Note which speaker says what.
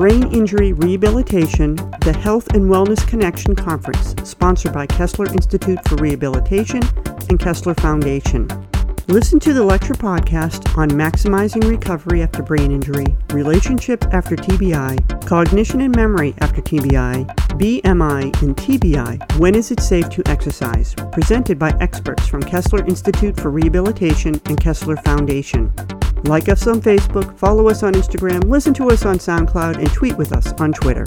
Speaker 1: Brain Injury Rehabilitation, the Health and Wellness Connection Conference, sponsored by Kessler Institute for Rehabilitation and Kessler Foundation. Listen to the lecture podcast on maximizing recovery after brain injury, relationship after TBI, cognition and memory after TBI, BMI and TBI, when is it safe to exercise, presented by experts from Kessler Institute for Rehabilitation and Kessler Foundation. Like us on Facebook, follow us on Instagram, listen to us on SoundCloud, and tweet with us on Twitter.